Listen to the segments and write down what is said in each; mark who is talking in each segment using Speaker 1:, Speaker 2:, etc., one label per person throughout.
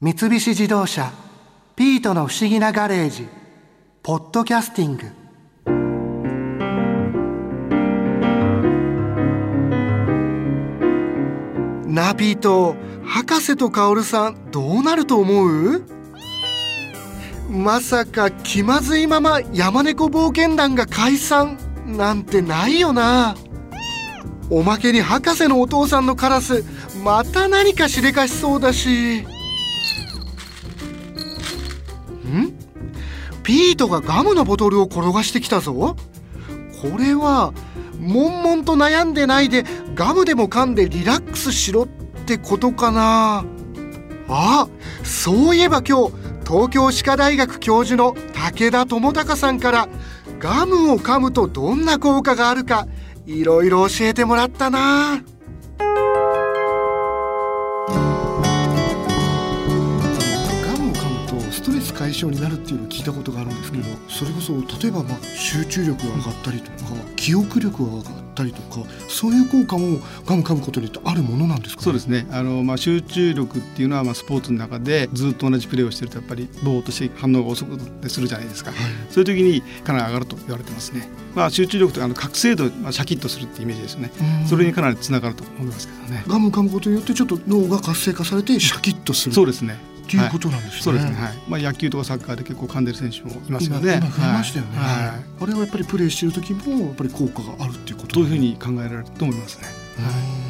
Speaker 1: 三菱自動車「ピートの不思議なガレージ」「ポッドキャスティング」なあピート博士とカオルさんどうなると思う？まさか気まずいまま山猫冒険団が解散なんてないよな。おまけに博士のお父さんのカラスまた何かしでかしそうだし。ピートがガムのボトルを転がしてきたぞこれは悶々と悩んでないでガムでも噛んでリラックスしろってことかなあそういえば今日東京歯科大学教授の武田智隆さんからガムを噛むとどんな効果があるかいろいろ教えてもらったな。解消になるっていうのを聞いたことがあるんですけど、それこそ例えばまあ集中力が上がったりとか、記憶力が上がったりとかそういう効果もガム噛むことによってあるものなんですか、
Speaker 2: ね、そうですね。あの、まあ、集中力っていうのはまあスポーツの中でずっと同じプレーをしてるとやっぱりぼーっとして反応が遅くするじゃないですか、はい、そういう時にかなり上がると言われてますね、まあ、集中力とあの覚醒度、まあ、シャキッとするってイメージですね。それにかなりつながると思いますけどね。
Speaker 1: ガム噛むことによってちょっと脳が活性化されてシャキッとする。
Speaker 2: そうですね
Speaker 1: っていうことなんですね。
Speaker 2: そうですね。はい。まあ野球とかサッカーで結構噛んでる選手もいますよね。
Speaker 1: 今増えましたよね。はい。あれはやっぱりプレーしてる時もやっぱり効果があるっていうこと。
Speaker 2: というふうに考えられると思いますね。はい。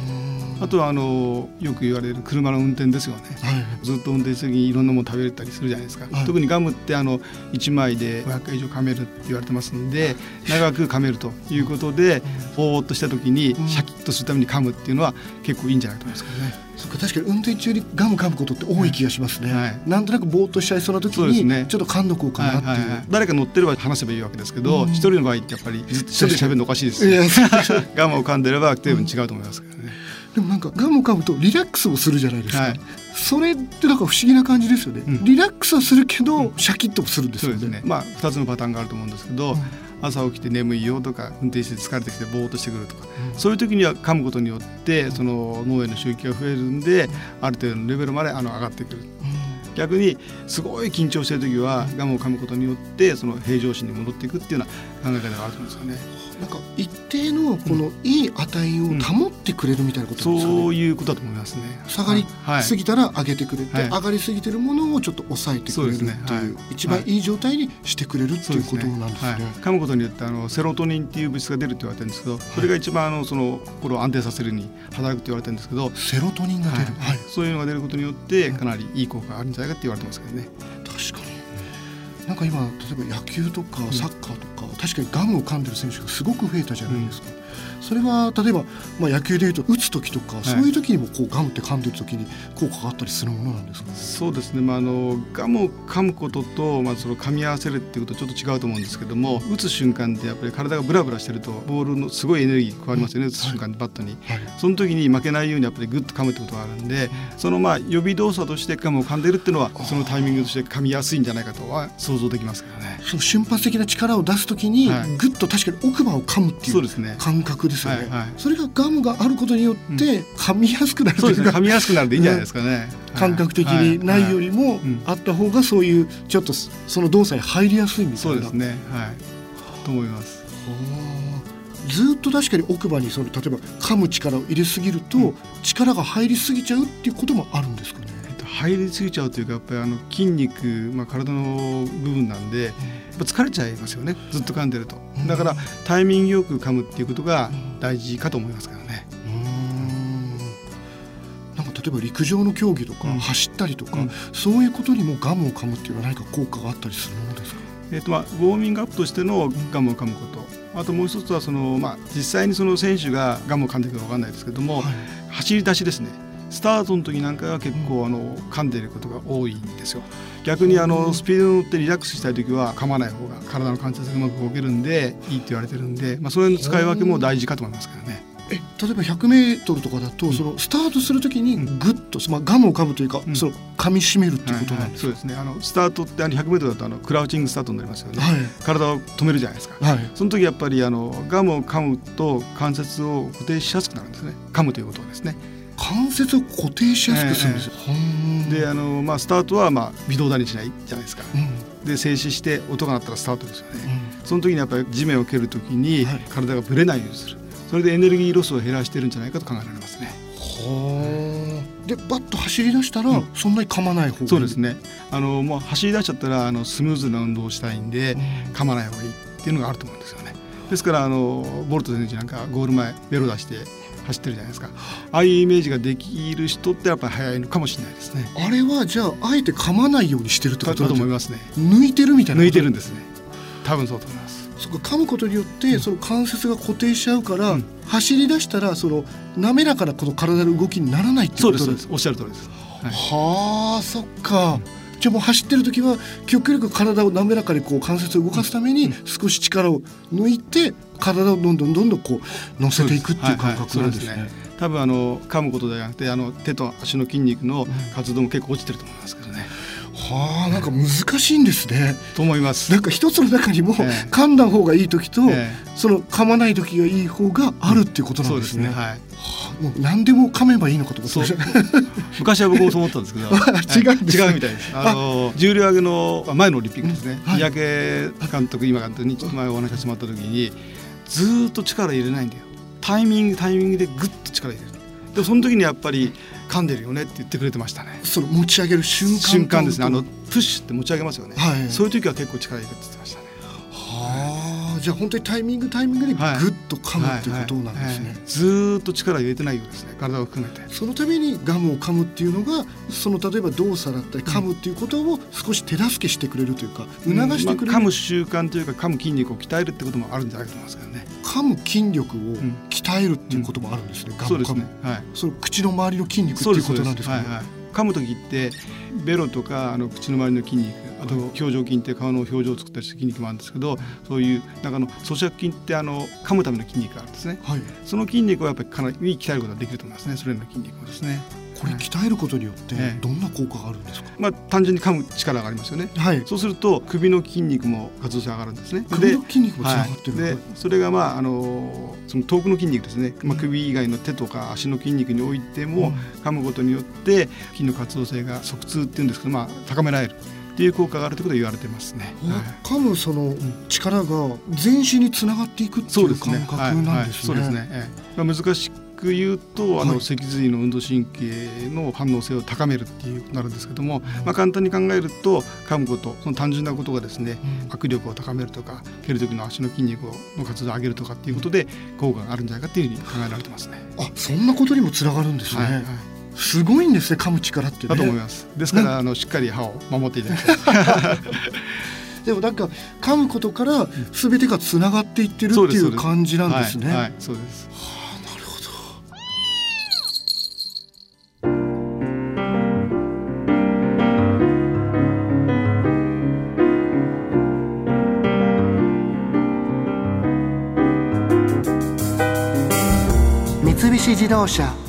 Speaker 2: あとはあのよく言われる車の運転ですよね、はい、ずっと運転する時にいろんなもの食べれたりするじゃないですか、はい、特にガムってあの1枚で500回以上噛めるって言われてますので長く噛めるということでぼーっとした時にシャキッとするために噛むっていうのは結構いいんじゃないと思いますけどね。
Speaker 1: そか確かに運転中にガム噛むことって多い気がしますね、はい、なんとなくぼーっとしちゃいそうな時にね、ちょっと噛んどこうかなって。いう、はいはいはい、
Speaker 2: 誰か乗ってれば話せばいいわけですけど一、人の場合ってやっぱりずっと一人で喋るのおかしいです ガムを噛んでれば随分違うと思いますけどね。
Speaker 1: でもなんかガム噛むとリラックスをするじゃないですか、はい、それってなんか不思議な感じですよね、うん、リラックスはするけど、うん、シャキッとするんですよね。ね。
Speaker 2: まあ2つのパターンがあると思うんですけど、うん、朝起きて眠いよとか運転して疲れてきてぼーっとしてくるとか、そういう時には噛むことによってその脳への刺激が増えるんである程度のレベルまであの上がってくる。逆にすごい緊張してる時はガムを噛むことによってその平常心に戻っていくっていうような考え方があるんですよね。
Speaker 1: なんか一定のこのいい値を保ってくれるみたいなことですかね、
Speaker 2: そういうことだと思いますね。
Speaker 1: 下がりすぎたら上げてくれて、はい、上がりすぎてるものをちょっと抑えてくれるっていう、ね。はい、一番いい状態にしてくれるっていうことなんですね、ね、
Speaker 2: 噛むことによってあのセロトニンっていう物質が出るって言われてるんですけどそれが一番あのその心を安定させるに働くって言われてるんですけど
Speaker 1: セロトニンが出る、
Speaker 2: はい、そういうのが出ることによってかなりいい効果があるんじゃないかって言われてますけどね。
Speaker 1: 確かに。なんか今例えば野球とかサッカーとか、うん、確かにガムを噛んでる選手がすごく増えたじゃないですか、うん、それは例えば、まあ、野球でいうと打つ時とか、はい、そういう時にもこうガムって噛んでる時に効果があったりするものなんですか、ね、
Speaker 2: そうですね、まあ、あのガムを噛むことと、まあ、その噛み合わせるっていうことはちょっと違うと思うんですけども打つ瞬間ってやっぱり体がブラブラしてるとボールのすごいエネルギー加わりますよね、うん、打つ瞬間にバットに、はい、その時に負けないようにやっぱりグッと噛むってことがあるんでそのまあ予備動作としてガムを噛んでるっていうのはそのタイミングとして噛みやすいんじゃないかとは想像できますけどね。
Speaker 1: その瞬発的な力を出すときに、はい、ぐっと確かに奥歯を噛むっていう感覚ですよね。そ、ねはいはい、それがガムがあることによって噛みやすくなる
Speaker 2: というか、うん、噛みやすくなるでいいんじゃないですかね。
Speaker 1: 感覚的にないよりもあった方がそういうちょっとその動作に入りやすいみたいな。
Speaker 2: そうですね。はい。と思います。
Speaker 1: ずっと確かに奥歯にその例えば噛む力を入れすぎると、うん、力が入りすぎちゃうっていうこともあるんですかね。
Speaker 2: 入りすぎちゃうというかやっぱりあの筋肉、まあ、体の部分なんで、やっぱ疲れちゃいますよね。ずっと噛んでると。だからタイミングよく噛むっていうことが大事かと思いますからね。
Speaker 1: なんか例えば陸上の競技とか、走ったりとか、うん、そういうことにもガムを噛むっていうのは何か効果があったりするものですか、
Speaker 2: えーとまあ、ウォーミングアップとしてのガムを噛むこと。あともう一つはその、まあ、実際にその選手がガムを噛んでるか分かんないですけども、はい、走り出しですねスタートの時なんかは結構あの噛んでいることが多いんですよ。逆にあのスピードに乗ってリラックスしたい時は噛まない方が体の関節がうまく動けるんでいいって言われてるんで、まあ、それの使い分けも大事かと思いますからね。
Speaker 1: え例えば100メートルとかだと、うん、そのスタートするときにぐっと、まあ、ガムを噛むというか、うん、その噛み締めるっていうことなんですか、はいはい、そうですね。あ
Speaker 2: のスタートってあの100メートルだとあのクラウチングスタートになりますよね、はい、体を止めるじゃないですか、はい、その時やっぱりあのガムを噛むと関節を固定しやすくなるんですね。噛むということはですね
Speaker 1: 関節を固定しやすくするんですよ、
Speaker 2: えー、であの、まあ、スタートは、まあ、微動だにしないじゃないですか、
Speaker 1: うん、
Speaker 2: で静止して音が鳴ったらスタートですよね、うん、その時にやっぱり地面を蹴る時に体がぶれないようにする、はい、それでエネルギーロスを減らしてるんじゃないかと考えられますね。
Speaker 1: はあ。でバッと走り出したら、そんなに噛まない方がいい？
Speaker 2: そうですね。あのもう走り出しちゃったらあのスムーズな運動をしたいんで、噛まない方がいいっていうのがあると思うんですよね。ですからあのボルト選手なんかゴール前ベロ出して走ってるじゃないですか。ああいうイメージができる人ってやっぱり速いのかもしれないですね。
Speaker 1: あれはじゃああえて噛まないようにしてるってこと
Speaker 2: だと思いますね。
Speaker 1: 抜いてるみたいな
Speaker 2: 抜いてるんですね。多分そうと思います。
Speaker 1: そこ噛むことによってその関節が固定しちゃうから、うん、走り出したらその滑らかなこの体の動きにならないってこと
Speaker 2: ですおっしゃる通りです。
Speaker 1: はい、はあそっか。じゃあもう走ってる時は極力体を滑らかにこう関節を動かすために少し力を抜いて体をどんどんどんどんこう乗せていくっていう感覚なんですね。
Speaker 2: 多分あの噛むことではなくてあの手と足の筋肉の活動も結構落ちてると思いますけどね。
Speaker 1: はあなんか難しいんですね。
Speaker 2: と思います。
Speaker 1: なんか一つの中にも、噛んだ方がいい時と、えー、その噛まない時がいい方があるっていうことなんですね。うん、すねはい。もう何でも噛めばいいのかと思って。
Speaker 2: 昔は僕もそう思ったんですけど
Speaker 1: 違う、
Speaker 2: ね、違うみたいです。あの重量挙げの前のオリンピックですね、うんはい、三宅監督今監督に前お話ししてもらった時にずっと力入れないんだよ。タイミングタイミングでぐっと力入れる。でその時にやっぱり噛んでるよねって言ってくれてましたね。
Speaker 1: その持ち上げる瞬間
Speaker 2: 瞬間ですね。あのプッシュって持ち上げますよね、はい、そういう時は結構力入れてましたね。
Speaker 1: はあじゃあ本当にタイミングタイミングでぐっと噛むっていうことなんですね、
Speaker 2: ずっと力入れてないようですね。体を含めて。
Speaker 1: そのためにガムを噛むっていうのがその例えば動作だったり噛むっていうことを少し手助けしてくれるというか促してくれる、うんま
Speaker 2: あ、噛む習慣というか噛む筋肉を鍛えるってこともあるんじゃないかと思いますけどね。
Speaker 1: 噛む筋力を鍛えるっていうこともあるんですね、うん、
Speaker 2: そうですね、はい、
Speaker 1: その口の周りの筋肉っていうことなんですかね、はいはい、
Speaker 2: 噛む時ってベロとかあの口の周りの筋肉あと表情筋って顔の表情を作ったりする筋肉もあるんですけどそういう中の咀嚼筋ってあの噛むための筋肉があるんですね、はい、その筋肉をやっぱりかなり鍛えることができると思いますねそれらの筋肉をですね。
Speaker 1: これ鍛えることによってどんな効果があるんですか、
Speaker 2: まあ、単純に噛む力がありますよね、はい、そうすると首の筋肉も活動性上がるんですね。
Speaker 1: 首の筋肉もつながってる、
Speaker 2: はい、でそれがまああのその遠くの筋肉ですね、まあ、首以外の手とか足の筋肉においても噛むことによって筋の活動性が側痛っていうんですけど、まあ、高められるい。う効果があるということが言われてますね。
Speaker 1: 噛むその力が全身につながっていくっていう感覚なんですね。
Speaker 2: そうですね。まあ、難しく言うとあの脊髄の運動神経の反応性を高めるっていうことになるんですけども、まあ、簡単に考えると噛むことその単純なことがですね、握力を高めるとか蹴る時の足の筋肉の活動を上げるとかっていうことで効果があるんじゃないかっていうふうに考えられてますね。
Speaker 1: あそんなことにもつながるんですね。はいはいすごいんですね噛む力って、ね、
Speaker 2: だと思います。ですからあのしっかり歯を守っていただきたい。
Speaker 1: でもなんか噛むことからすべてがつながっていってるっていう感じなんですね。はい、はい、
Speaker 2: そうです。
Speaker 1: 三菱自動車